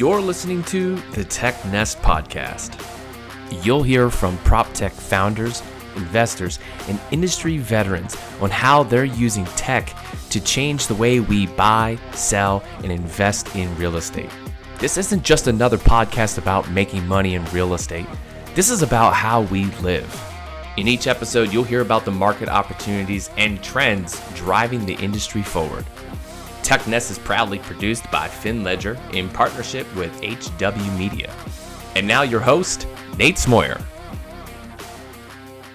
You're listening to the Tech Nest Podcast. You'll hear from prop tech founders, investors, and industry veterans on how they're using tech to change the way we buy, sell, and invest in real estate. This isn't just another podcast about making money in real estate. This is about how we live. In each episode, you'll hear about the market opportunities and trends driving the industry forward. TechNest is proudly produced by Finn Ledger in partnership with HW Media. And now your host, Nate Smoyer.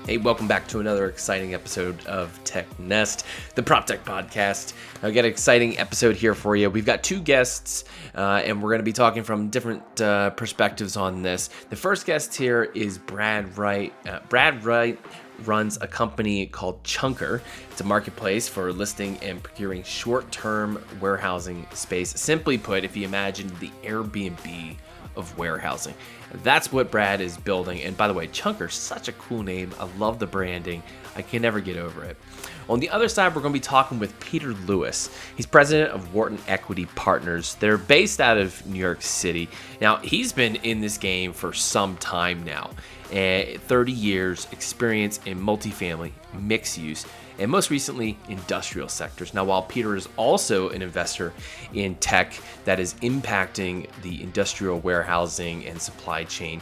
Hey, welcome back to another exciting episode of Tech Nest, the Prop Tech Podcast. I've got an exciting episode here for you. We've got two guests, uh, and we're going to be talking from different uh, perspectives on this. The first guest here is Brad Wright. Uh, Brad Wright runs a company called Chunker. It's a marketplace for listing and procuring short term warehousing space. Simply put, if you imagine the Airbnb of warehousing. That's what Brad is building. And by the way, Chunker, such a cool name. I love the branding. I can never get over it. On the other side, we're going to be talking with Peter Lewis. He's president of Wharton Equity Partners. They're based out of New York City. Now, he's been in this game for some time now. Uh, 30 years experience in multifamily, mixed use, and most recently industrial sectors. Now, while Peter is also an investor in tech that is impacting the industrial warehousing and supply chain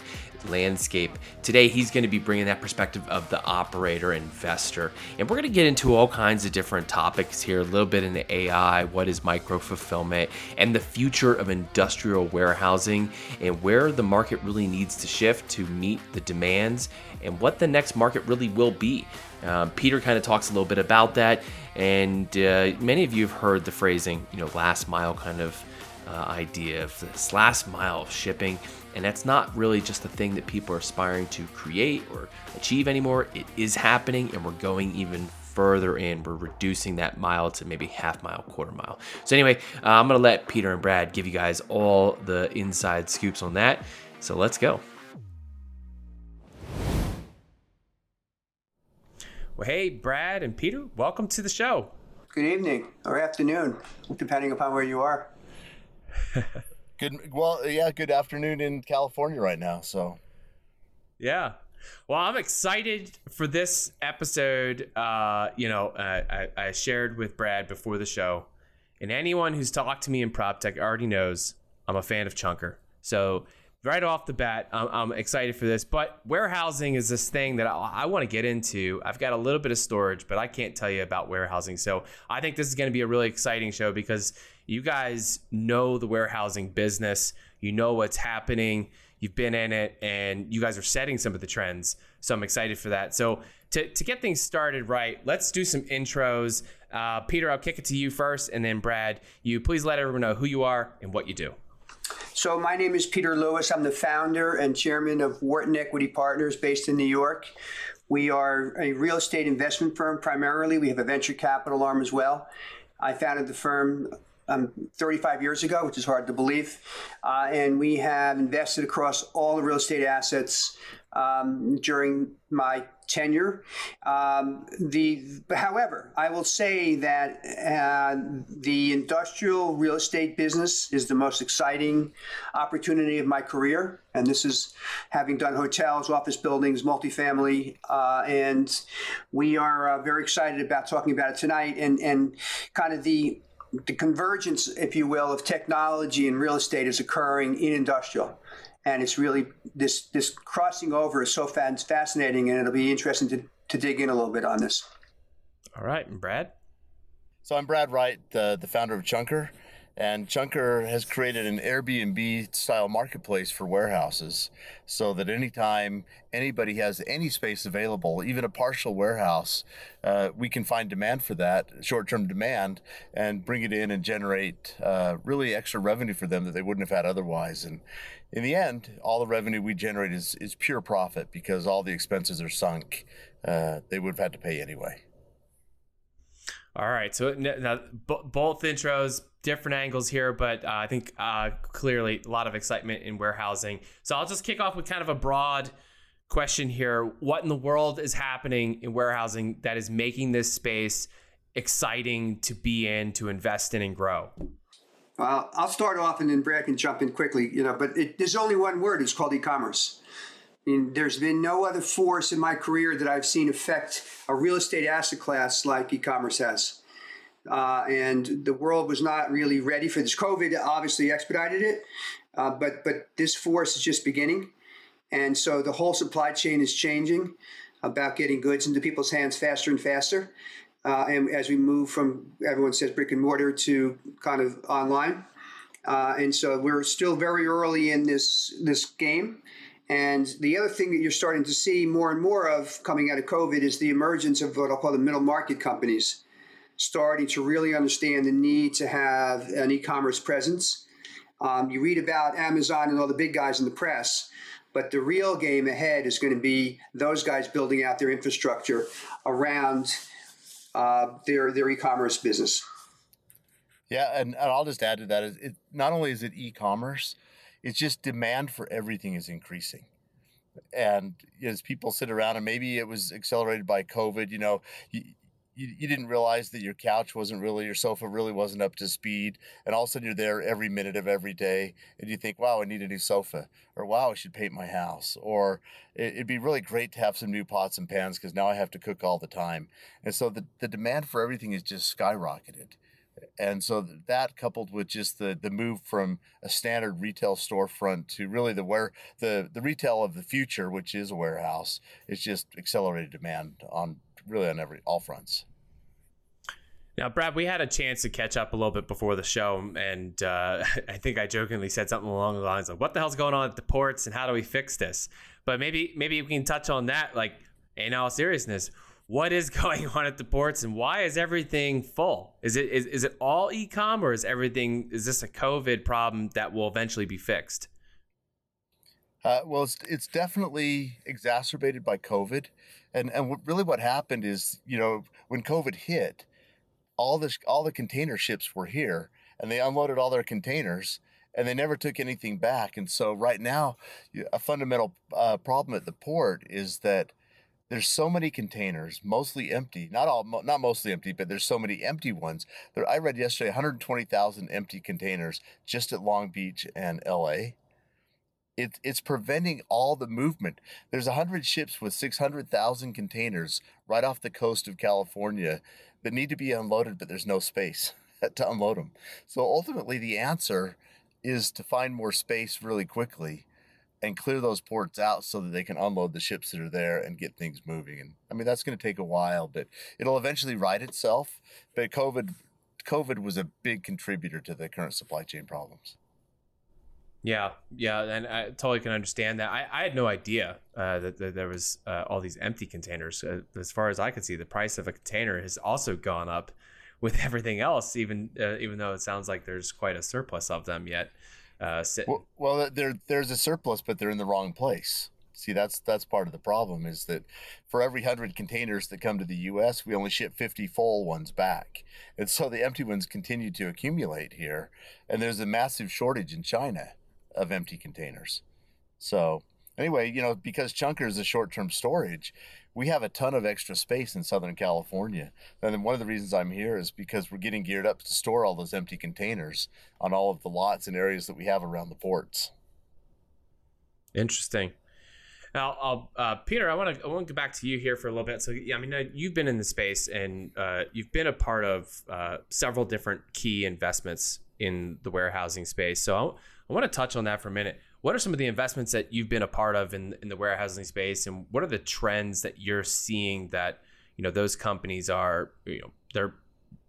landscape, today he's going to be bringing that perspective of the operator investor. And we're going to get into all kinds of different topics here a little bit into AI, what is micro fulfillment, and the future of industrial warehousing, and where the market really needs to shift to meet the demands, and what the next market really will be. Um, Peter kind of talks a little bit about that, and uh, many of you have heard the phrasing, you know, last mile kind of uh, idea of this last mile shipping. And that's not really just a thing that people are aspiring to create or achieve anymore. It is happening, and we're going even further in. We're reducing that mile to maybe half mile, quarter mile. So, anyway, uh, I'm going to let Peter and Brad give you guys all the inside scoops on that. So, let's go. Well, hey, Brad and Peter, welcome to the show. Good evening or afternoon, depending upon where you are. good. Well, yeah, good afternoon in California right now. So, yeah. Well, I'm excited for this episode. Uh, you know, uh, I, I shared with Brad before the show, and anyone who's talked to me in prop tech already knows I'm a fan of Chunker. So right off the bat, I'm, I'm, excited for this. But warehousing is this thing that I, I want to get into. I've got a little bit of storage, but I can't tell you about warehousing. So I think this is going to be a really exciting show because you guys know the warehousing business. You know what's happening. You've been in it, and you guys are setting some of the trends. So I'm excited for that. So to, to get things started right, let's do some intros. Uh, Peter, I'll kick it to you first, and then Brad, you please let everyone know who you are and what you do. So, my name is Peter Lewis. I'm the founder and chairman of Wharton Equity Partners based in New York. We are a real estate investment firm primarily. We have a venture capital arm as well. I founded the firm um, 35 years ago, which is hard to believe. Uh, and we have invested across all the real estate assets um, during my tenure. Um, the, however, I will say that uh, the industrial real estate business is the most exciting opportunity of my career, and this is having done hotels, office buildings, multifamily, uh, and we are uh, very excited about talking about it tonight and and kind of the the convergence, if you will, of technology and real estate is occurring in industrial. And it's really this this crossing over is so fascinating, and it'll be interesting to, to dig in a little bit on this. All right, and Brad. So I'm Brad Wright, the the founder of Chunker. And Chunker has created an Airbnb style marketplace for warehouses so that anytime anybody has any space available, even a partial warehouse, uh, we can find demand for that, short term demand, and bring it in and generate uh, really extra revenue for them that they wouldn't have had otherwise. And in the end, all the revenue we generate is, is pure profit because all the expenses are sunk. Uh, they would have had to pay anyway. All right. So now, both intros, different angles here, but uh, I think uh, clearly a lot of excitement in warehousing. So I'll just kick off with kind of a broad question here. What in the world is happening in warehousing that is making this space exciting to be in, to invest in, and grow? Well, I'll start off and then Brad can jump in quickly. You know, but it, there's only one word. It's called e-commerce. I mean, there's been no other force in my career that I've seen affect a real estate asset class like e-commerce has. Uh, and the world was not really ready for this. COVID obviously expedited it, uh, but but this force is just beginning, and so the whole supply chain is changing about getting goods into people's hands faster and faster. Uh, and as we move from everyone says brick and mortar to kind of online, uh, and so we're still very early in this this game. And the other thing that you're starting to see more and more of coming out of COVID is the emergence of what I'll call the middle market companies starting to really understand the need to have an e commerce presence. Um, you read about Amazon and all the big guys in the press, but the real game ahead is going to be those guys building out their infrastructure around uh, their, their e commerce business. Yeah, and, and I'll just add to that: it, not only is it e-commerce, it's just demand for everything is increasing. And as people sit around, and maybe it was accelerated by COVID, you know, you, you didn't realize that your couch wasn't really, your sofa really wasn't up to speed. And all of a sudden you're there every minute of every day. And you think, wow, I need a new sofa. Or wow, I should paint my house. Or it'd be really great to have some new pots and pans because now I have to cook all the time. And so the, the demand for everything is just skyrocketed and so that coupled with just the the move from a standard retail storefront to really the where the the retail of the future which is a warehouse it's just accelerated demand on really on every all fronts now, Brad, we had a chance to catch up a little bit before the show, and uh, I think I jokingly said something along the lines of, "What the hell's going on at the ports, and how do we fix this?" But maybe, maybe we can touch on that. Like, in all seriousness, what is going on at the ports and why is everything full? Is it is, is it all e-com or is everything is this a COVID problem that will eventually be fixed? Uh, well, it's, it's definitely exacerbated by COVID, and and what, really what happened is you know when COVID hit, all this all the container ships were here and they unloaded all their containers and they never took anything back, and so right now a fundamental uh, problem at the port is that there's so many containers, mostly empty. Not all, not mostly empty, but there's so many empty ones. There, I read yesterday 120,000 empty containers just at Long Beach and L.A. It, it's preventing all the movement. There's 100 ships with 600,000 containers right off the coast of California that need to be unloaded, but there's no space to unload them. So ultimately, the answer is to find more space really quickly and clear those ports out so that they can unload the ships that are there and get things moving. And I mean, that's going to take a while, but it'll eventually right itself. But COVID, COVID was a big contributor to the current supply chain problems. Yeah, yeah, and I totally can understand that. I, I had no idea uh, that, that, there was uh, all these empty containers. Uh, as far as I could see, the price of a container has also gone up with everything else. Even uh, even though it sounds like there's quite a surplus of them yet uh, Well, well, there there's a surplus, but they're in the wrong place. See, that's that's part of the problem is that for every hundred containers that come to the U.S., we only ship 50 full ones back, and so the empty ones continue to accumulate here, and there's a massive shortage in China of empty containers. So anyway, you know, because Chunker is a short-term storage, we have a ton of extra space in Southern California. And then one of the reasons I'm here is because we're getting geared up to store all those empty containers on all of the lots and areas that we have around the ports. Interesting. Now, uh, Peter, I want to I want to go back to you here for a little bit. So, yeah, I mean, you've been in the space and uh, you've been a part of uh, several different key investments in the warehousing space. So, I, want to touch on that for a minute. What are some of the investments that you've been a part of in, in the warehousing space and what are the trends that you're seeing that you know those companies are you know they're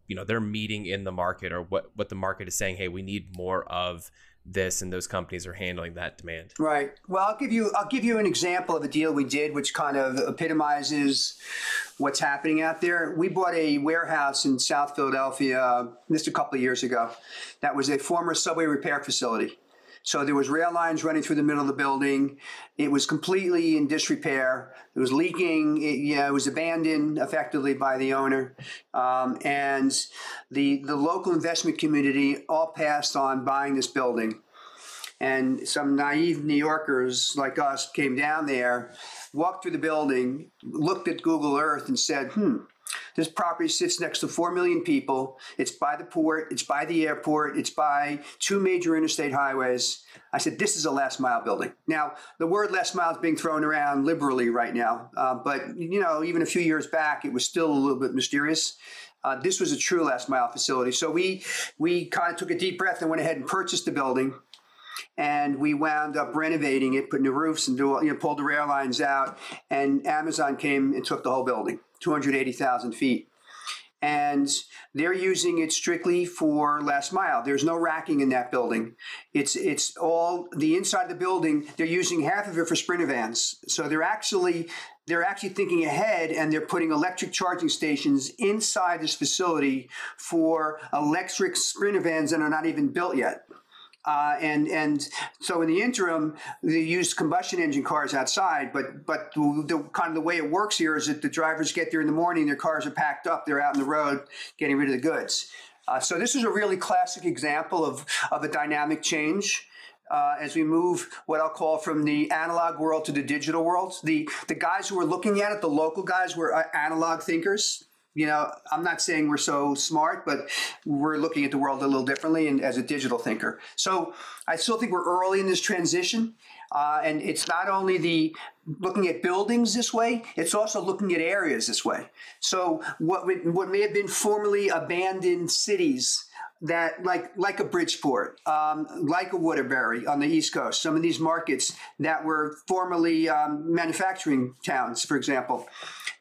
you know they're meeting in the market or what what the market is saying hey we need more of this and those companies are handling that demand? Right. Well i'll give you i'll give you an example of a deal we did which kind of epitomizes what's happening out there. We bought a warehouse in south philadelphia uh, just a couple of years ago. That was a former subway repair facility so there was rail lines running through the middle of the building. It was completely in disrepair. It was leaking. It, yeah, it was abandoned effectively by the owner, um, and the the local investment community all passed on buying this building. And some naive New Yorkers like us came down there, walked through the building, looked at Google Earth, and said, hmm, this property sits next to 4 million people. It's by the port, it's by the airport, it's by two major interstate highways. I said, this is a last mile building. Now, the word last mile is being thrown around liberally right now, uh, but you know, even a few years back, it was still a little bit mysterious. Uh, this was a true last mile facility. So we we kind of took a deep breath and went ahead and purchased the building. And we wound up renovating it, put new roofs and do, you know, pulled the rail lines out. And Amazon came and took the whole building, 280,000 feet and they're using it strictly for last mile. There's no racking in that building. It's it's all the inside of the building. They're using half of it for sprinter vans. So they're actually they're actually thinking ahead and they're putting electric charging stations inside this facility for electric sprinter vans that are not even built yet. Uh, and and so in the interim, they use combustion engine cars outside. But but the, the, kind of the way it works here is that the drivers get there in the morning, their cars are packed up, they're out on the road getting rid of the goods. Uh, so this is a really classic example of of a dynamic change. Uh, as we move what I'll call from the analog world to the digital world, the the guys who were looking at it, the local guys, were uh, analog thinkers you know, I'm not saying we're so smart, but we're looking at the world a little differently and as a digital thinker. So I still think we're early in this transition. Uh, and it's not only the looking at buildings this way, it's also looking at areas this way. So what, what may have been formerly abandoned cities that like like a Bridgeport, um, like a Waterbury on the East Coast, some of these markets that were formerly um, manufacturing towns, for example,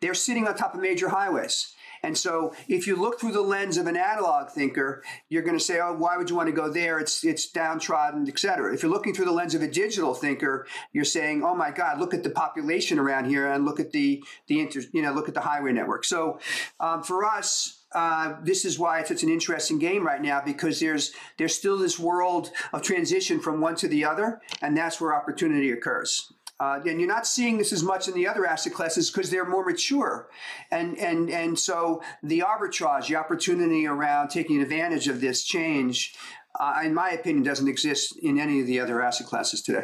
they're sitting on top of major highways. And so if you look through the lens of an analog thinker, you're going to say, oh, why would you want to go there? It's, it's downtrodden, et cetera. If you're looking through the lens of a digital thinker, you're saying, oh my God, look at the population around here and look at the, the inter, you know, look at the highway network. So um, for us, uh, this is why it's such an interesting game right now because there's there's still this world of transition from one to the other, and that's where opportunity occurs. Uh, and you're not seeing this as much in the other asset classes because they're more mature, and and and so the arbitrage, the opportunity around taking advantage of this change, uh, in my opinion, doesn't exist in any of the other asset classes today.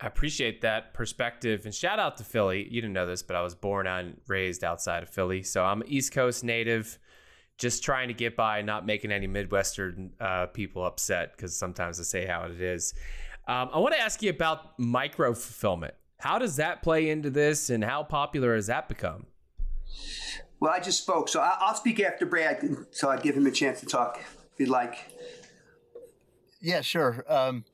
I appreciate that perspective and shout out to Philly. You didn't know this, but I was born and raised outside of Philly, so I'm an East Coast native. Just trying to get by, and not making any Midwestern uh, people upset because sometimes I say how it is. Um, I want to ask you about micro fulfillment. How does that play into this, and how popular has that become? Well, I just spoke, so I'll speak after Brad, so I'd give him a chance to talk if you'd like. Yeah, sure. Um,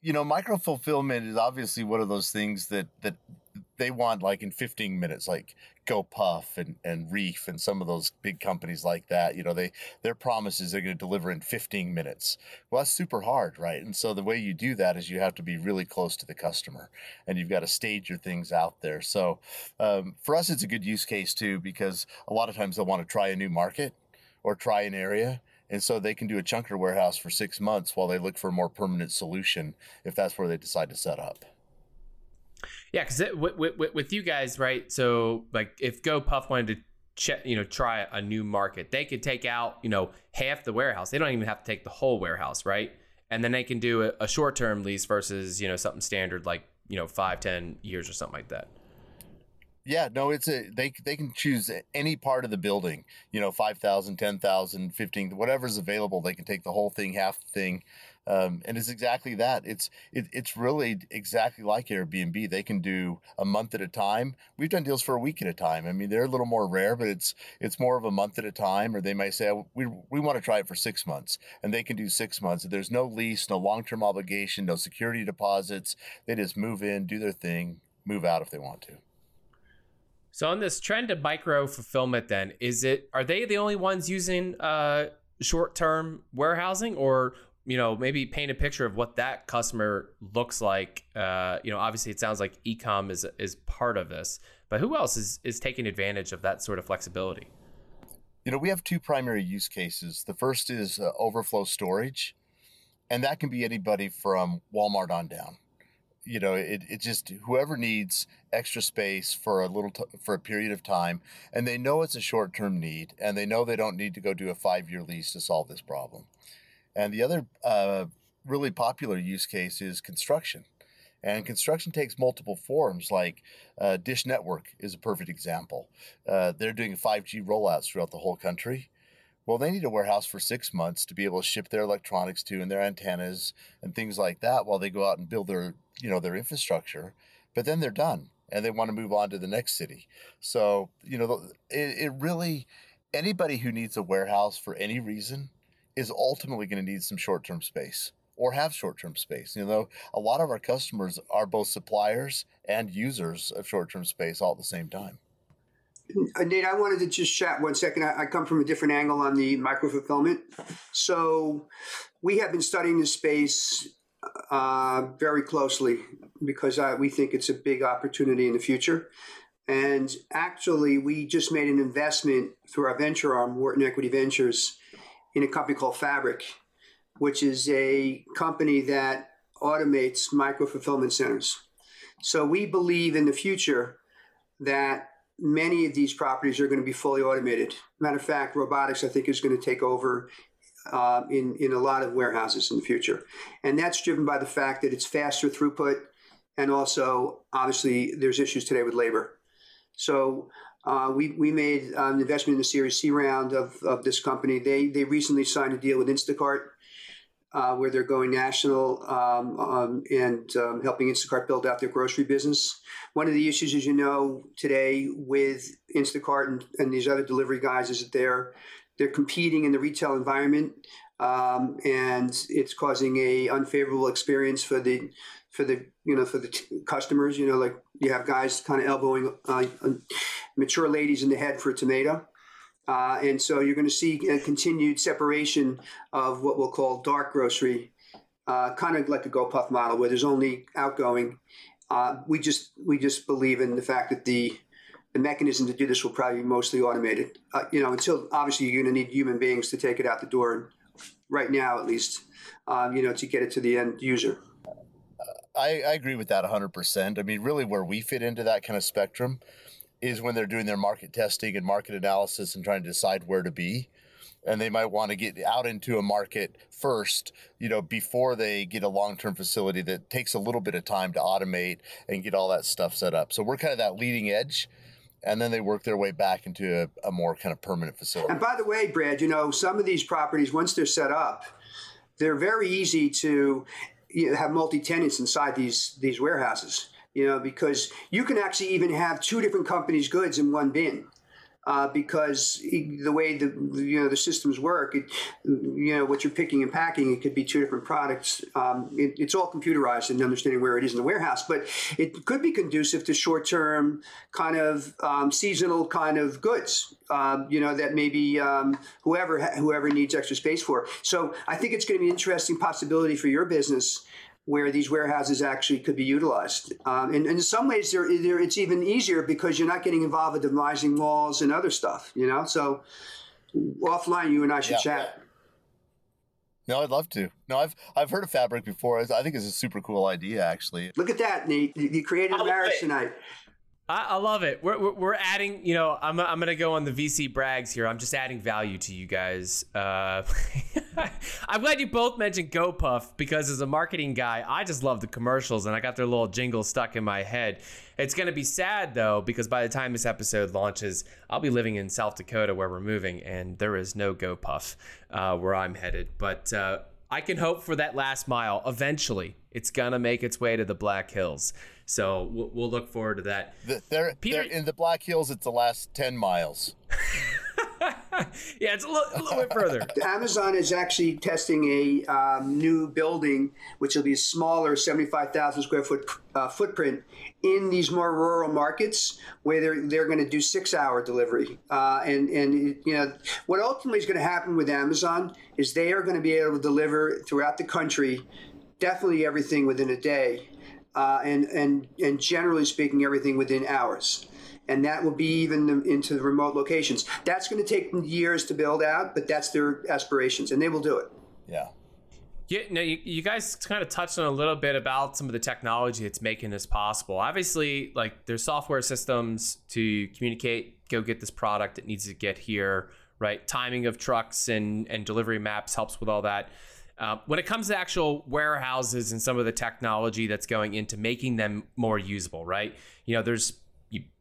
you know, micro fulfillment is obviously one of those things that that they want like in 15 minutes, like GoPuff and, and Reef and some of those big companies like that. You know, they their promises they're going to deliver in 15 minutes. Well, that's super hard, right? And so the way you do that is you have to be really close to the customer, and you've got to stage your things out there. So um, for us, it's a good use case too because a lot of times they'll want to try a new market or try an area. And so they can do a chunker warehouse for six months while they look for a more permanent solution if that's where they decide to set up. Yeah, because with, with, with you guys, right? So like, if GoPuff wanted to check, you know, try a new market, they could take out, you know, half the warehouse. They don't even have to take the whole warehouse, right? And then they can do a, a short term lease versus you know something standard like you know five, ten years or something like that. Yeah, no, it's a they they can choose any part of the building, you know, 5,000, 10,000, 15, whatever's available, they can take the whole thing, half the thing. Um, and it's exactly that. It's it, it's really exactly like Airbnb. They can do a month at a time. We've done deals for a week at a time. I mean, they're a little more rare, but it's it's more of a month at a time. Or they might say, oh, we we want to try it for six months, and they can do six months. There's no lease, no long term obligation, no security deposits. They just move in, do their thing, move out if they want to. So on this trend of micro fulfillment, then is it are they the only ones using uh, short term warehousing, or you know, maybe paint a picture of what that customer looks like. Uh, you know, obviously it sounds like ecom is is part of this, but who else is is taking advantage of that sort of flexibility? You know, we have two primary use cases. The first is uh, overflow storage, and that can be anybody from Walmart on down. You know, it, it just whoever needs extra space for a little t- for a period of time, and they know it's a short term need, and they know they don't need to go do a five year lease to solve this problem. And the other uh, really popular use case is construction. And construction takes multiple forms, like uh, Dish Network is a perfect example. Uh, they're doing 5G rollouts throughout the whole country. Well, they need a warehouse for six months to be able to ship their electronics to and their antennas and things like that while they go out and build their, you know, their infrastructure. But then they're done and they want to move on to the next city. So, you know, it, it really, anybody who needs a warehouse for any reason is ultimately going to need some short term space or have short term space. You know, a lot of our customers are both suppliers and users of short term space all at the same time. Uh, Nate, I wanted to just chat one second. I, come from a different angle on the micro fulfillment. So we have been studying this space uh, very closely because we think it's a big opportunity in the future. And actually, we just made an investment through our venture arm, Wharton Equity Ventures, in a company called Fabric which is a company that automates micro fulfillment centers. So we believe in the future that many of these properties are going to be fully automated. Matter of fact, robotics, I think, is going to take over uh, in, in a lot of warehouses in the future. And that's driven by the fact that it's faster throughput. And also, obviously, there's issues today with labor. So uh, we, we made an investment in the Series C round of, of this company. They, they recently signed a deal with Instacart uh, where they're going national um, um, and um, helping Instacart build out their grocery business. One of the issues, as you know, today with Instacart and, and these other delivery guys is that they're they're competing in the retail environment, um, and it's causing a unfavorable experience for the for the you know for the t- customers. You know, like you have guys kind of elbowing uh, mature ladies in the head for a tomato. Uh, and so you're going to see a continued separation of what we'll call dark grocery, uh, kind of like the GoPuff model, where there's only outgoing. Uh, we just we just believe in the fact that the the mechanism to do this will probably be mostly automated. Uh, you know, until obviously you're going to need human beings to take it out the door. Right now, at least, um, you know, to get it to the end user. I, I agree with that 100%. I mean, really, where we fit into that kind of spectrum is when they're doing their market testing and market analysis and trying to decide where to be and they might want to get out into a market first, you know, before they get a long-term facility that takes a little bit of time to automate and get all that stuff set up. So we're kind of that leading edge and then they work their way back into a, a more kind of permanent facility. And by the way, Brad, you know, some of these properties once they're set up, they're very easy to you know, have multi-tenants inside these these warehouses you know, because you can actually even have two different companies' goods in one bin. Uh, because the way the you know the systems work, it, you know what you're picking and packing, it could be two different products. Um, it, it's all computerized and understanding where it is in the warehouse, but it could be conducive to short-term kind of um, seasonal kind of goods. Um, you know that maybe um, whoever whoever needs extra space for. So I think it's going to be an interesting possibility for your business where these warehouses actually could be utilized. Um, and, and, in some ways, they're, they're, it's even easier because you're not getting involved with demising walls and other stuff, you know? So offline, you and I should yeah. chat. No, I'd love to. No, I've I've heard of Fabric before. I think it's a super cool idea, actually. Look at that, Nate. You created a marriage tonight. I, I, love it. We're, we're, adding, you know, I'm, I'm going to go on the VC brags here. I'm just adding value to you guys. Uh, I'm glad you both mentioned GoPuff because as a marketing guy, I just love the commercials and I got their little jingle stuck in my head. It's going to be sad though, because by the time this episode launches, I'll be living in South Dakota where we're moving and there is no GoPuff uh, where I'm headed. But uh, I can hope for that last mile. Eventually, it's going to make its way to the Black Hills. So we'll, we'll look forward to that. The, they're, Peter, they're in the Black Hills. It's the last ten miles. yeah, it's a little, a little, bit further. Amazon is actually testing a um, new building, which will be a smaller, seventy-five thousand square foot uh, footprint in these more rural markets, where they're they're going to do six-hour delivery. Uh, and and you know what ultimately is going to happen with Amazon is they are going to be able to deliver throughout the country, definitely everything within a day uh, and and and generally speaking, everything within hours. And that will be even into the remote locations. That's going to take years to build out, but that's their aspirations, and they will do it. Yeah. Yeah, no, you, you guys kind of touched on a little bit about some of the technology that's making this possible. Obviously, like there's software systems to communicate, go get this product that needs to get here, right? Timing of trucks and and delivery maps helps with all that. Uh, when it comes to actual warehouses and some of the technology that's going into making them more usable, right? You know, there's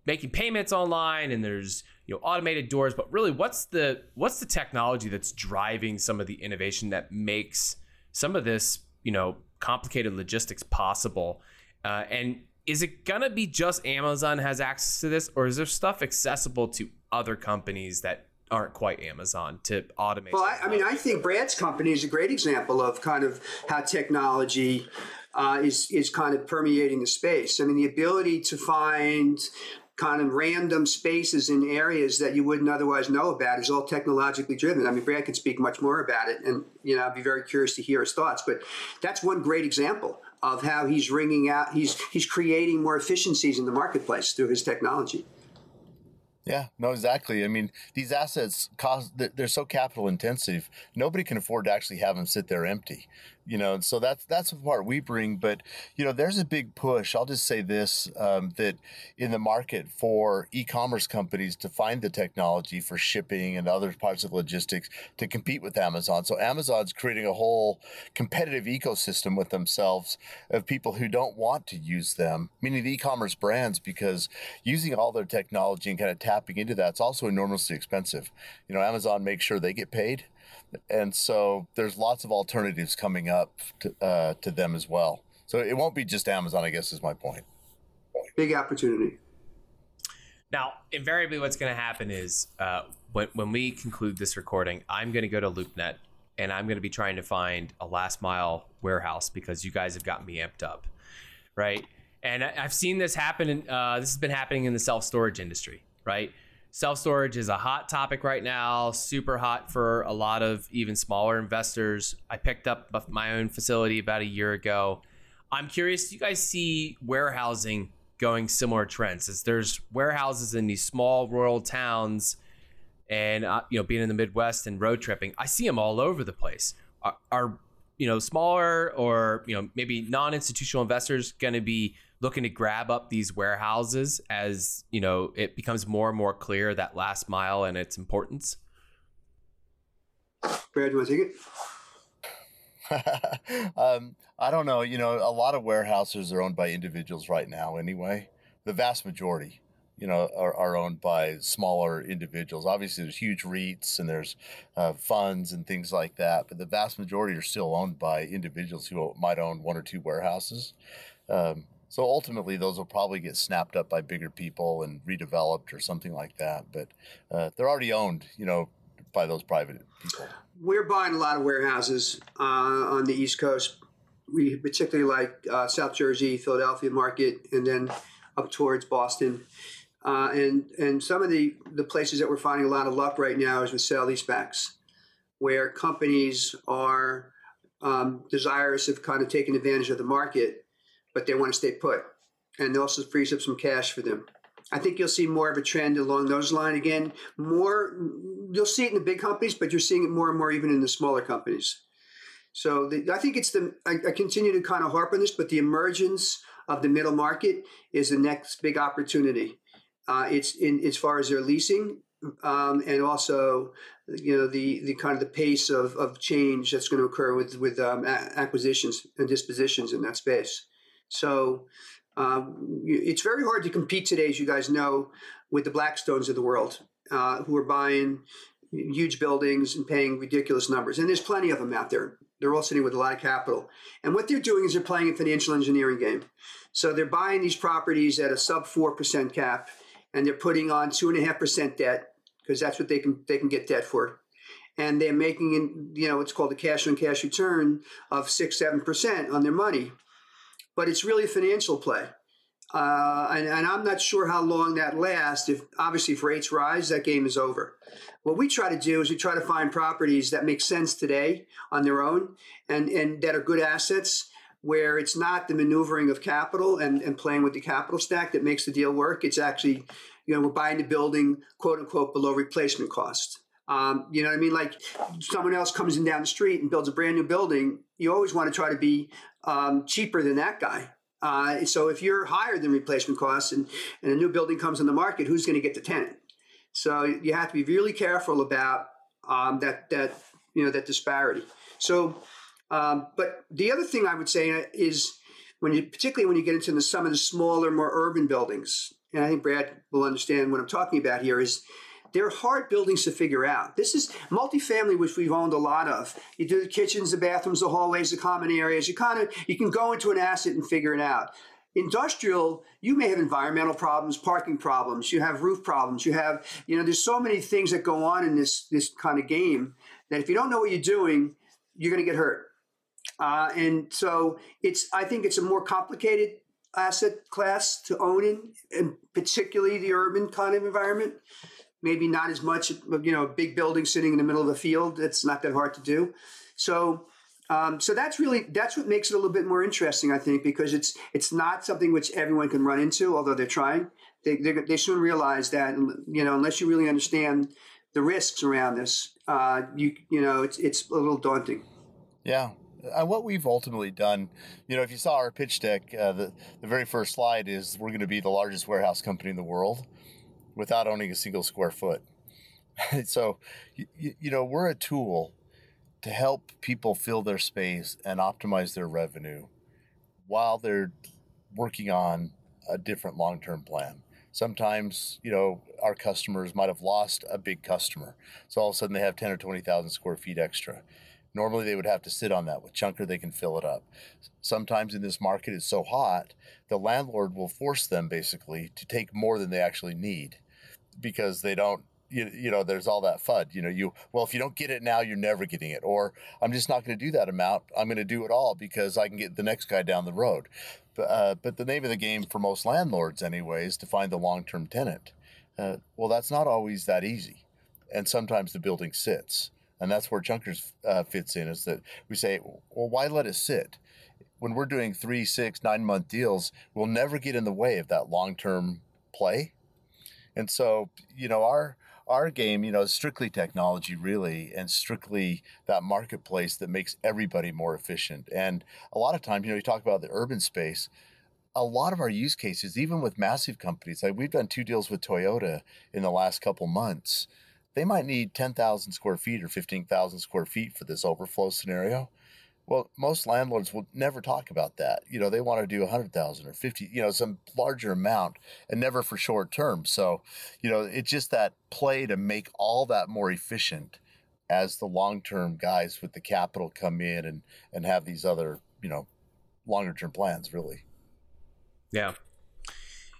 making payments online and there's you know automated doors, but really, what's the what's the technology that's driving some of the innovation that makes some of this you know complicated logistics possible? Uh, and is it gonna be just Amazon has access to this, or is there stuff accessible to other companies that aren't quite Amazon to automate. Well, I, I, mean, I think Brad's company is a great example of kind of how technology uh, is is kind of permeating the space. I mean, the ability to find kind of random spaces in areas that you wouldn't otherwise know about is all technologically driven. I mean, Brad could speak much more about it, and you know, I'd be very curious to hear his thoughts. But that's one great example of how he's ringing out. He's he's creating more efficiencies in the marketplace through his technology. Yeah, no, exactly. I mean, these assets cost, they're so capital intensive. Nobody can afford to actually have them sit there empty you know so that's that's the part we bring but you know there's a big push i'll just say this um, that in the market for e-commerce companies to find the technology for shipping and other parts of logistics to compete with amazon. So amazon's creating a whole competitive ecosystem with themselves of people who don't want to use them meaning the e-commerce brands because using all their technology and kind of tapping into that's also enormously expensive. You know amazon makes sure they get paid and so there's lots of alternatives coming up to, uh, to them as well. So it won't be just Amazon, I guess, is my point. Big opportunity. Now, invariably, what's going to happen is uh, when, when we conclude this recording, I'm going to go to LoopNet and I'm going to be trying to find a last mile warehouse because you guys have gotten me amped up, right? And I, have seen this happen. In, uh, this has been happening in the self storage industry, right? Self storage is a hot topic right now, super hot for a lot of even smaller investors. I picked up my own facility about a year ago. I'm curious, do you guys see warehousing going similar trends? As there's warehouses in these small rural towns, and uh, you know, being in the Midwest and road tripping, I see them all over the place. Are, are you know smaller or you know maybe non-institutional investors going to be looking to grab up these warehouses as you know it becomes more and more clear that last mile and its importance? Brad, do you want to take it? um, I don't know. You know, a lot of warehouses are owned by individuals right now. Anyway, the vast majority, you know, are, are owned by smaller individuals. Obviously, there's huge REITs and there's uh, funds and things like that, but the vast majority are still owned by individuals who might own one or two warehouses. Um, so ultimately, those will probably get snapped up by bigger people and redeveloped or something like that. But uh, they're already owned, you know, by those private people. We're buying a lot of warehouses uh, on the East Coast. We particularly like uh, South Jersey, Philadelphia market, and then up towards Boston. Uh, and and some of the, the places that we're finding a lot of luck right now is with sale leasebacks, where companies are um, desirous of kind of taking advantage of the market but they want to stay put. And it also frees up some cash for them. I think you'll see more of a trend along those lines again. More, you'll see it in the big companies, but you're seeing it more and more even in the smaller companies. So the, I think it's the. I, I, continue to kind of harp on this, but the emergence of the middle market is the next big opportunity. Uh, it's in as far as their leasing, um, and also you know the the kind of the pace of, of change that's going to occur with with um, acquisitions and dispositions in that space. So um, it's very hard to compete today, as you guys know, with the Blackstones of the world uh, who are buying huge buildings and paying ridiculous numbers. And there's plenty of them out there. They're all sitting with a lot of capital. And what they're doing is they're playing a financial engineering game. So they're buying these properties at a sub 4% cap and they're putting on 2.5% debt because that's what they can they can get debt for. And they're making, you know, what's called a cash on cash return of 6 7% on their money but it's really a financial play. Uh, and, and, I'm not sure how long that lasts. If obviously if rates rise, that game is over. What we try to do is we try to find properties that make sense today on their own and, and that are good assets where it's not the maneuvering of capital and, and playing with the capital stack that makes the deal work. It's actually, you know, we're buying the building quote unquote below replacement cost. Um, you know what I mean? Like someone else comes in down the street and builds a brand new building. You always want to try to be um, cheaper than that guy. Uh, so if you're higher than replacement costs and, and a new building comes on the market, who's going to get the tenant? So you have to be really careful about um, that that you know that disparity. So Um, but the other thing I would say is when you, particularly when you get into the, some of the smaller, more urban buildings, and I think Brad will understand what I'm talking about here, is they're hard buildings to figure out. This is multifamily, which we've owned a lot of. You do the kitchens, the bathrooms, the hallways, the common areas. You kind of you can go into an asset and figure it out. Industrial, you may have environmental problems, parking problems, you have roof problems, you have, you know, there's so many things that go on in this this kind of game that if you don't know what you're doing, you're going to get hurt. Uh, and so it's I think it's a more complicated asset class to own in, and particularly the urban kind of environment. Maybe not as much, you know, a big building sitting in the middle of the field. It's not that hard to do. So um, so that's really that's what makes it a little bit more interesting, I think, because it's it's not something which everyone can run into, although they're trying. They they soon realize that you know unless you really understand the risks around this, uh, you you know it's it's a little daunting. Yeah. and what we've ultimately done, you know, if you saw our pitch deck, uh, the the very first slide is we're going to be the largest warehouse company in the world, without owning a single square foot. so, you, you know, we're a tool to help people fill their space and optimize their revenue while they're working on a different long term plan. Sometimes, you know, our customers might have lost a big customer. So all of a sudden they have 10 or 20,000 square feet extra. Normally they would have to sit on that. With Chunker, they can fill it up. Sometimes in this market, it's so hot, the landlord will force them basically to take more than they actually need because they don't you, you know there's all that fud you know you well if you don't get it now you're never getting it. Or i'm just not going to do that amount. I'm going to do it all because i can get the next guy down the road. But, uh, but the name of the game for most landlords anyway is to find the long-term tenant uh, well that's not always that easy. And sometimes the building sits. And that's where Chunker's uh, fits in is that we say well why let it sit? When we're doing three six nine month deals we'll never get in the way of that long-term play and so you know our our game, you know, is strictly technology, really, and strictly that marketplace that makes everybody more efficient. And a lot of times, you know, you talk about the urban space. A lot of our use cases, even with massive companies, like we've done two deals with Toyota in the last couple months. They might need 10,000 square feet or 15,000 square feet for this overflow scenario. Well, most landlords will never talk about that. You know, they want to do a hundred thousand or fifty, you know, some larger amount, and never for short term. So, you know, it's just that play to make all that more efficient as the long term guys with the capital come in and and have these other, you know, longer term plans. Really. Yeah.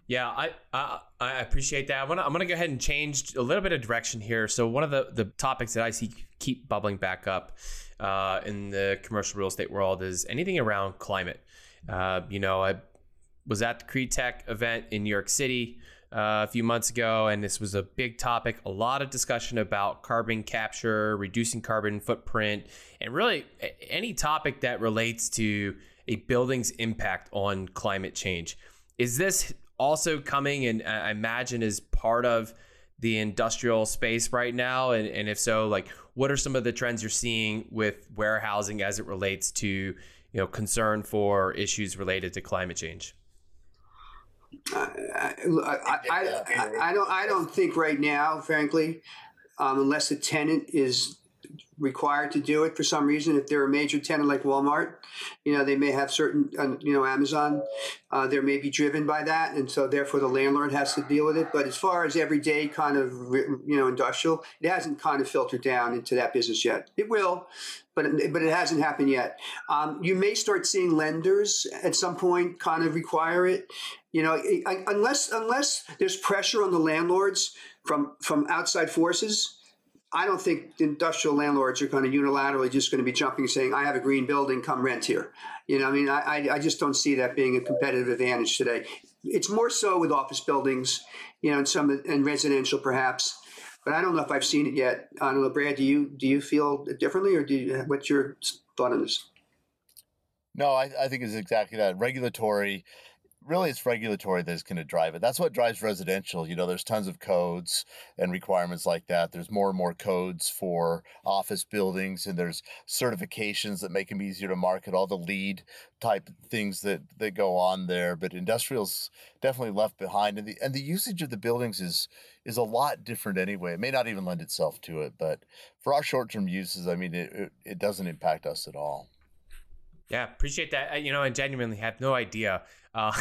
Yeah, I, I, I appreciate that. I wanna, I'm going to go ahead and change a little bit of direction here. So one of the, the topics that I see keep bubbling back up uh, in the commercial real estate world is anything around climate. Uh, you know, I was at the CREtech event in New York City uh, a few months ago, and this was a big topic. A lot of discussion about carbon capture, reducing carbon footprint, and really any topic that relates to a building's impact on climate change. Is this also coming and I imagine is part of the industrial space right now? And, and if so, like what are some of the trends you're seeing with warehousing as it relates to you know concern for issues related to climate change? I, I, I, I, don't I don't think right now, frankly, um, unless the tenant is required to do it for some reason. If they're a major tenant like Walmart, you know, they may have certain, uh, you know, Amazon, uh, they may be driven by that. And so therefore the landlord has to deal with it. But as far as everyday kind of, you know, industrial, it hasn't kind of filtered down into that business yet. It will, but it, but it hasn't happened yet. Um, you may start seeing lenders at some point kind of require it. You know, unless unless there's pressure on the landlords from from outside forces, I don't think industrial landlords are going to unilaterally just going to be jumping saying, I have a green building, come rent here. You know, I mean, I, I just don't see that being a competitive advantage today. It's more so with office buildings, you know, and some and residential perhaps. But I don't know if I've seen it yet. I don't know, Brad. Do you do you feel differently, or do you, what's your thought on this? No, I, I think it's exactly that. Regulatory really it's regulatory that's going to drive it. That's what drives residential. You know, there's tons of codes and requirements like that. There's more and more codes for office buildings, and there's certifications that make them easier to market. All the LEED type things that that go on there. But industrial's definitely left behind, and the and the usage of the buildings is is a lot different anyway. It may not even lend itself to it, but for our short term uses, I mean, it, it, it doesn't impact us at all. Yeah, appreciate that. You know, and genuinely have no idea. Uh,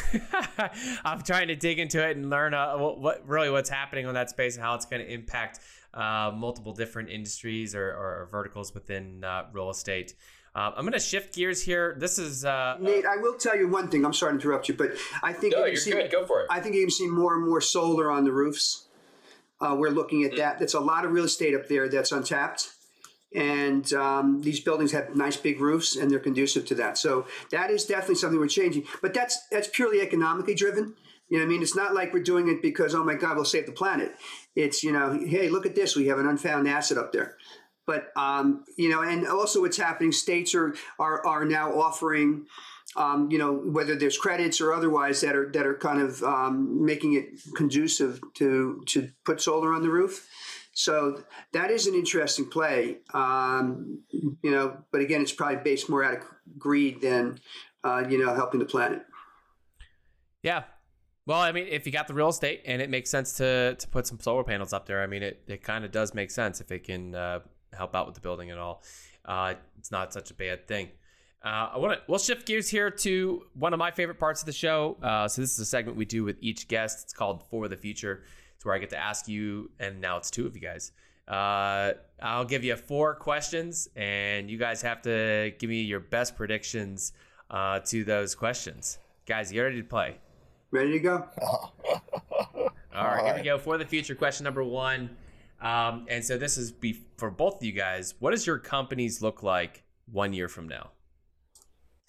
I'm trying to dig into it and learn uh, what, what, really what's happening on that space and how it's going to impact uh, multiple different industries or, or verticals within uh, real estate. Uh, I'm going to shift gears here. This is uh, Nate. I will tell you one thing. I'm sorry to interrupt you, but I think no, you you're see, good. Go for it. I think you can see more and more solar on the roofs. we're looking at that. That's a lot of real estate up there that's untapped and um, these buildings have nice big roofs and they're conducive to that. So that is definitely something we're changing. But that's that's purely economically driven. You know, I mean, it's not like we're doing it because oh my God, we'll save the planet. It's you know, hey, look at this, we have an unfound asset up there. But um, you know, and also what's happening, states are are are now offering. Um, you know whether there's credits or otherwise that are that are kind of um, making it conducive to to put solar on the roof. So that is an interesting play, um, you know. But again, it's probably based more out of greed than uh, you know helping the planet. Yeah. Well, I mean, if you got the real estate and it makes sense to to put some solar panels up there, I mean, it, it kind of does make sense if it can uh, help out with the building and all. Uh, it's not such a bad thing. Uh, I want to. We'll shift gears here to one of my favorite parts of the show. Uh, so this is a segment we do with each guest. It's called For the Future. It's where I get to ask you, and now it's two of you guys. Uh, I'll give you four questions, and you guys have to give me your best predictions uh, to those questions. Guys, you ready to play? Ready to go? All right, here we go. For the future, question number one. Um, and so this is be- for both of you guys. What does your companies look like one year from now?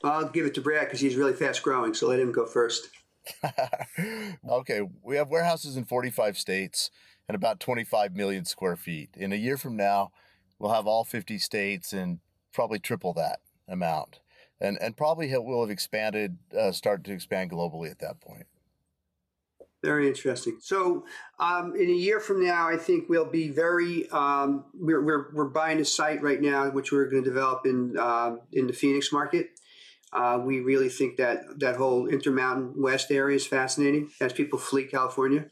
I'll give it to Brad because he's really fast growing. So let him go first. okay, we have warehouses in 45 states and about 25 million square feet. In a year from now, we'll have all 50 states and probably triple that amount. And, and probably we will have expanded, uh, start to expand globally at that point. Very interesting. So, um, in a year from now, I think we'll be very. Um, we're, we're, we're buying a site right now, which we're going to develop in uh, in the Phoenix market. Uh, we really think that that whole Intermountain West area is fascinating as people flee California.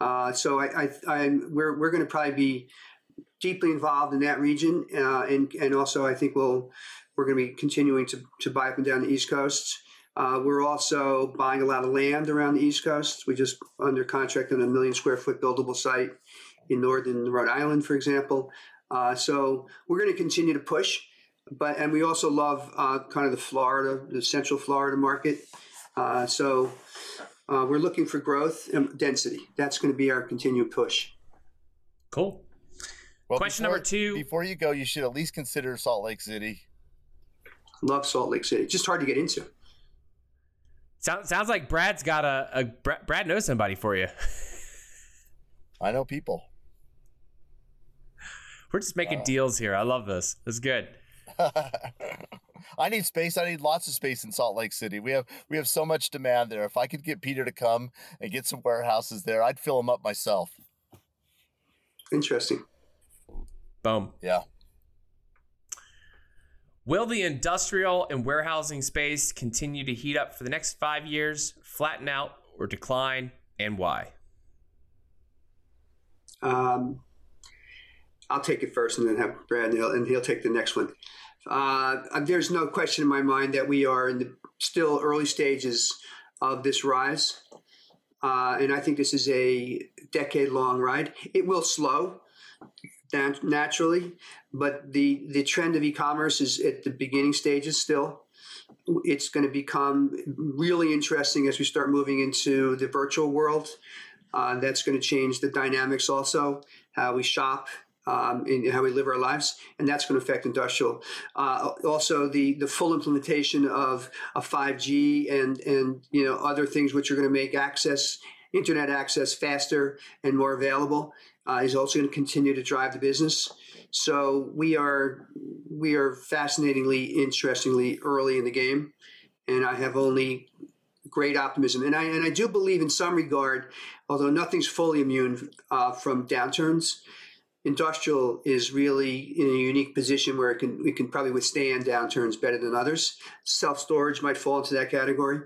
Uh, so I, I, am we're, we're going to probably be deeply involved in that region, uh, and and also I think we'll we're going to be continuing to, to buy up and down the East Coast. Uh, we're also buying a lot of land around the East Coast. We just under contract on a million square foot buildable site in northern Rhode Island, for example. Uh, so we're going to continue to push but and we also love uh, kind of the Florida, the Central Florida market. Uh, so uh, we're looking for growth and density. That's going to be our continued push. Cool. Well, Question before, number two. Before you go, you should at least consider Salt Lake City. Love Salt Lake City. Just hard to get into. Sounds sounds like Brad's got a, a Brad knows somebody for you. I know people. We're just making uh, deals here. I love this. It's good. I need space. I need lots of space in Salt Lake City. We have we have so much demand there. If I could get Peter to come and get some warehouses there, I'd fill them up myself. Interesting. Boom. Yeah. Will the industrial and warehousing space continue to heat up for the next five years, flatten out, or decline, and why? Um, I'll take it first, and then have Brad, and he'll, and he'll take the next one. Uh, there's no question in my mind that we are in the still early stages of this rise. Uh, and I think this is a decade long ride. It will slow naturally, but the, the trend of e commerce is at the beginning stages still. It's going to become really interesting as we start moving into the virtual world. Uh, that's going to change the dynamics also, how we shop, um, in how we live our lives, and that's going to affect industrial. Uh, also, the the full implementation of a 5G and and you know other things which are going to make access internet access faster and more available uh, is also going to continue to drive the business. So we are we are fascinatingly, interestingly early in the game, and I have only great optimism. And I and I do believe in some regard, although nothing's fully immune uh, from downturns industrial is really in a unique position where it can we can probably withstand downturns better than others. Self storage might fall into that category,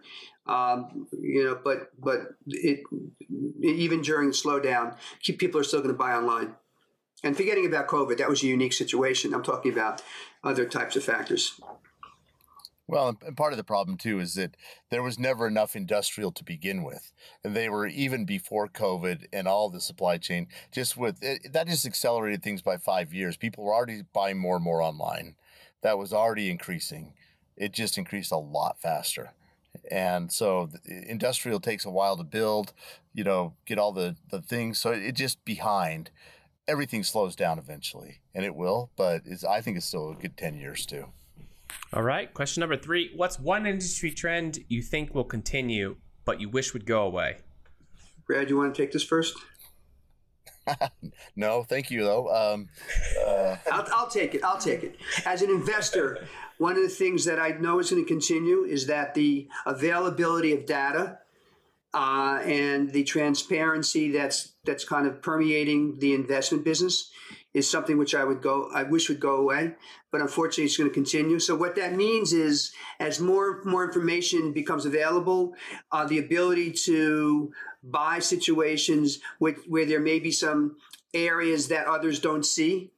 um, you know. But but it even during the slowdown, people are still going to buy online. And forgetting about COVID, that was a unique situation. I'm talking about other types of factors. Well, and part of the problem too is that there was never enough industrial to begin with, and they were even before COVID and all the supply chain. Just with it, that, just accelerated things by five years. People were already buying more and more online. That was already increasing. It just increased a lot faster, and so industrial takes a while to build. You know, get all the the things. So it just behind. Everything slows down eventually, and it will. But I think it's still a good ten years too. All right. Question number three What's one industry trend you think will continue, but you wish would go away? Brad, you want to take this first? no, thank you, though. Um, uh... I'll, I'll take it. I'll take it. As an investor, one of the things that I know is going to continue is that the availability of data uh, and the transparency that's that's kind of permeating the investment business is something which I would go, I wish would go away, but unfortunately it's going to continue. So what that means is, as more more information becomes available, uh, the ability to buy situations with, where there may be some areas that others don't see.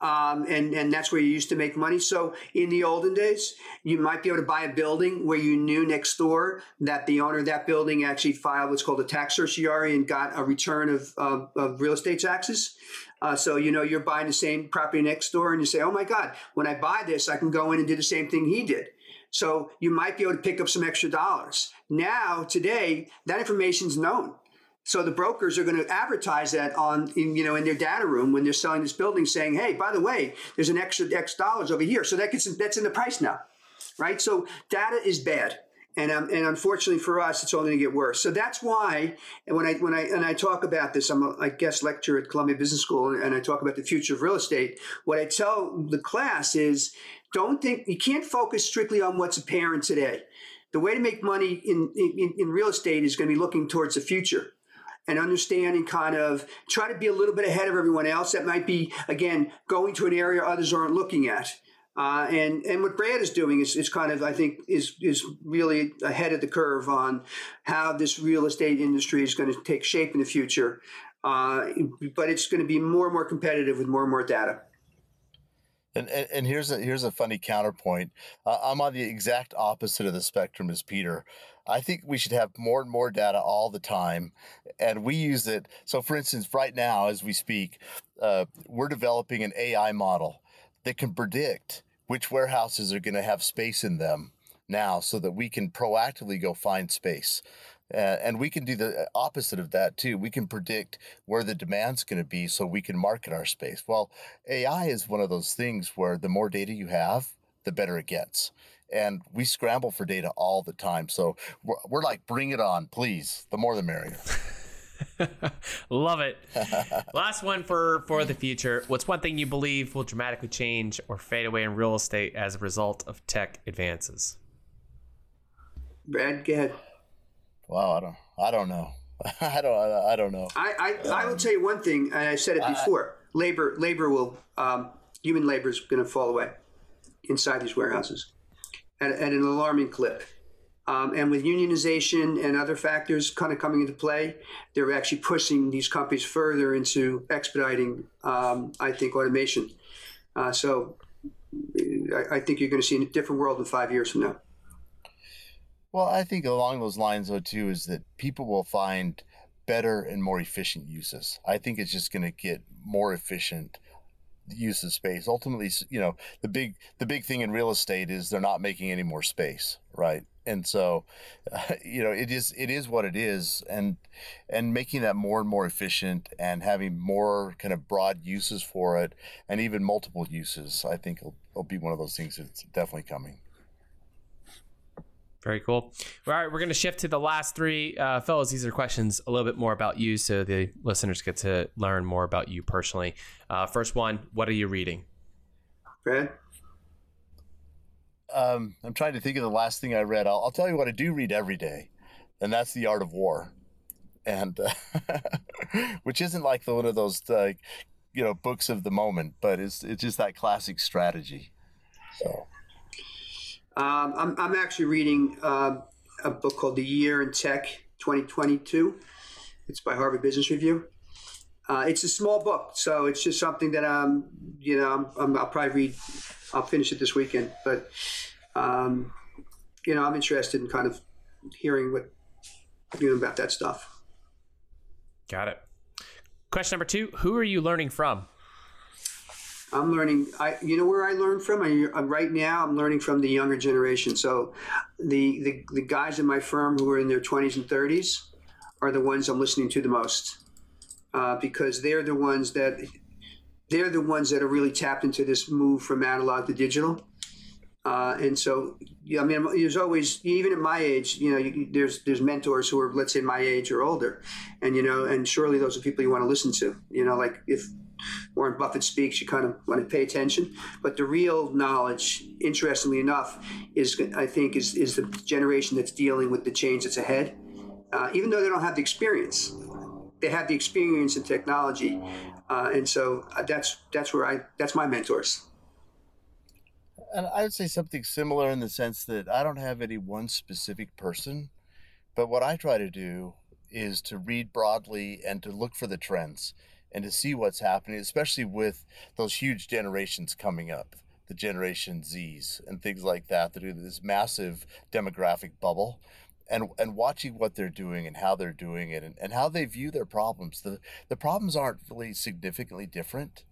Um, and and that's where you used to make money. So in the olden days, you might be able to buy a building where you knew next door that the owner of that building actually filed what's called a tax certiorari and got a return of, of, of real estate taxes. Uh, so, you know, you're buying the same property next door and you say, oh my God, when I buy this, I can go in and do the same thing he did. So you might be able to pick up some extra dollars. Now, today, that information is known. So the brokers are going to advertise that on, in, you know, in their data room when they're selling this building, saying, "Hey, by the way, there's an extra X dollars over here." So that gets that's in the price now, right? So data is bad and um, and unfortunately for us, it's only going to get worse. So that's why, and when I when I and I talk about this, I'm a, I guest lecturer at Columbia Business School, and I talk about the future of real estate. What I tell the class is, don't think you can't focus strictly on what's apparent today. The way to make money in, in, in real estate is going to be looking towards the future and understanding kind of try to be a little bit ahead of everyone else. That might be again going to an area others aren't looking at. Uh, and and what Brad is doing is, is kind of I think is is really ahead of the curve on how this real estate industry is going to take shape in the future. Uh, but it's going to be more and more competitive with more and more data. And, and, and here's a here's a funny counterpoint. Uh, I'm on the exact opposite of the spectrum as Peter. I think we should have more and more data all the time, and we use it. So, for instance, right now as we speak, uh, we're developing an AI model that can predict which warehouses are going to have space in them now so that we can proactively go find space. Uh, and we can do the opposite of that too. We can predict where the demand's going to be so we can market our space. Well, AI is one of those things where the more data you have, the better it gets. And we scramble for data all the time. So we're, we're like, bring it on, please. The more the merrier. Love it. Last one for for the future. What's one thing you believe will dramatically change or fade away in real estate as a result of tech advances? Brad, go ahead. Wow, I don't, I don't know. I don't, I, don't know. I, I, I will tell you one thing, and I said it before. I, labor, labor will, um, human labor is going to fall away inside these warehouses at, at an alarming clip. Um, and with unionization and other factors kind of coming into play, they're actually pushing these companies further into expediting, um, I think, automation. Uh, so I, I, think you're going to see a different world in five years from now. Well, I think along those lines, though, too, is that people will find better and more efficient uses. I think it's just going to get more efficient use of space. Ultimately, you know, the big the big thing in real estate is they're not making any more space, right? and so uh, you know it is it is what it is and and making that more and more efficient and having more kind of broad uses for it and even multiple uses i think will, will be one of those things that's definitely coming very cool. All right, we're going to shift to the last three. Uh, fellows, these are questions a little bit more about you so the listeners get to learn more about you personally. Uh, first one, what are you reading? Brad? um, I'm trying to think of the last thing I read. I'll, I'll, tell you what I do read every day, and that's The Art of War, and uh, which isn't like the, one of those like you know books of the moment, but it's it's just that classic strategy. So, um, I'm I'm actually reading uh, a book called The Year in Tech 2022. It's by Harvard Business Review. Uh, it's a small book, so it's just something that um, you know, i will probably read. I'll finish it this weekend. But um, you know, I'm interested in kind of hearing what you know about that stuff. Got it. Question number two: Who are you learning from? I'm learning. I, you know, where I learn from. I, right now, I'm learning from the younger generation. So, the, the the guys in my firm who are in their 20s and 30s are the ones I'm listening to the most, uh, because they're the ones that they're the ones that are really tapped into this move from analog to digital. Uh, and so, yeah, I mean, there's always, even at my age, you know, you, there's there's mentors who are, let's say, my age or older, and you know, and surely those are people you want to listen to. You know, like if Warren Buffett speaks, you kind of want to pay attention. But the real knowledge, interestingly enough, is I think is is the generation that's dealing with the change that's ahead. Uh, even though they don't have the experience, they have the experience in technology, uh, and so uh, that's that's where I that's my mentors. And I would say something similar in the sense that I don't have any one specific person, but what I try to do is to read broadly and to look for the trends and to see what's happening, especially with those huge generations coming up, the Generation Zs and things like that, that are this massive demographic bubble. And, and watching what they're doing and how they're doing it and, and how they view their problems. The, the problems aren't really significantly different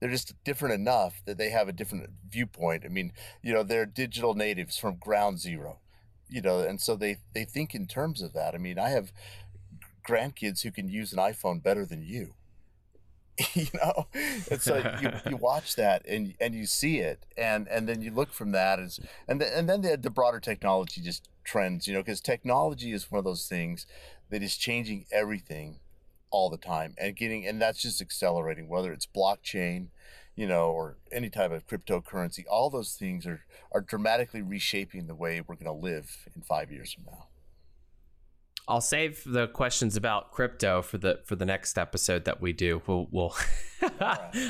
they're just different enough that they have a different viewpoint. I mean, you know, they're digital natives from ground zero, you know, and so they they think in terms of that. I mean, I have grandkids who can use an iPhone better than you. you know, it's like you, you watch that and and you see it, and and then you look from that as and the, and then the, the broader technology just trends, you know, because technology is one of those things that is changing everything all the time and getting and that's just accelerating whether it's blockchain you know or any type of cryptocurrency all those things are are dramatically reshaping the way we're going to live in 5 years from now I'll save the questions about crypto for the for the next episode that we do. We'll, we'll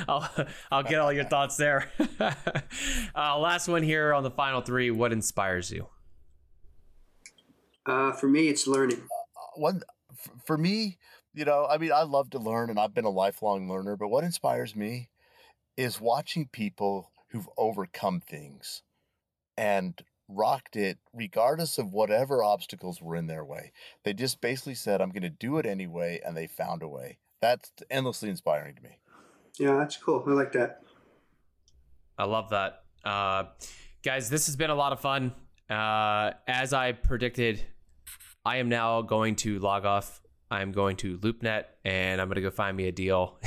I'll I'll get all your thoughts there. uh, last one here on the final three. What inspires you? Uh, for me, it's learning. Uh, one for me, you know, I mean, I love to learn and I've been a lifelong learner, but what inspires me is watching people who've overcome things and rocked it regardless of whatever obstacles were in their way. They just basically said, I'm going to do it anyway, and they found a way. That's endlessly inspiring to me. Yeah, that's cool. I like that. I love that. Uh, guys, this has been a lot of fun. Uh, as I predicted, I am now going to log off I'm going to LoopNet and I'm going to go find me a deal.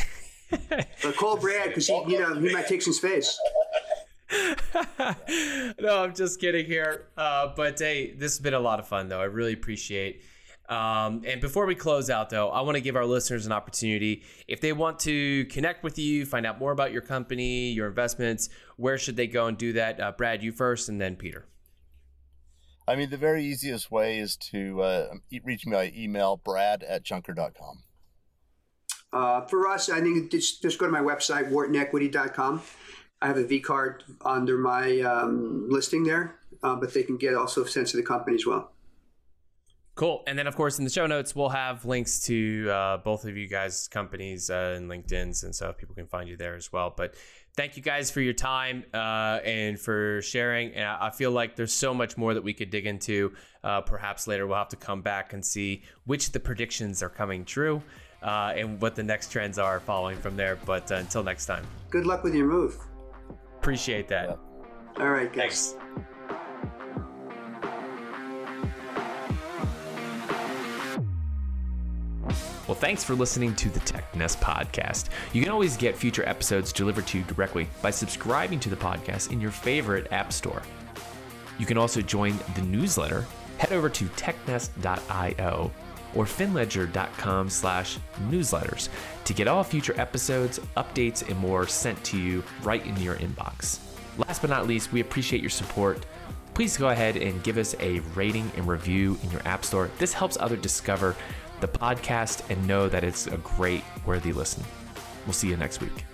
but call Brad because you know, he might take some space. no, I'm just kidding here. Uh, but hey, this has been a lot of fun, though. I really appreciate. Um, and before we close out, though, I want to give our listeners an opportunity. If they want to connect with you, find out more about your company, your investments, where should they go and do that? Uh, Brad, you first, and then Peter. I mean, the very easiest way is to uh, reach me by email, brad at chunker.com. Uh, for us, I think just, just go to my website, whartonequity.com. I have a V card under my um, listing there, uh, but they can get also sense of the company as well. Cool. And then, of course, in the show notes, we'll have links to uh, both of you guys' companies uh, and LinkedIn's, and so people can find you there as well. But thank you guys for your time uh, and for sharing. And I feel like there's so much more that we could dig into. Uh, perhaps later we'll have to come back and see which of the predictions are coming true uh, and what the next trends are following from there. But uh, until next time, good luck with your move. Appreciate that. Yeah. All right, guys. Thanks. Well, thanks for listening to the TechNest podcast. You can always get future episodes delivered to you directly by subscribing to the podcast in your favorite app store. You can also join the newsletter. Head over to technest.io or finledger.com slash newsletters to get all future episodes, updates, and more sent to you right in your inbox. Last but not least, we appreciate your support. Please go ahead and give us a rating and review in your app store. This helps others discover the podcast and know that it's a great, worthy listen. We'll see you next week.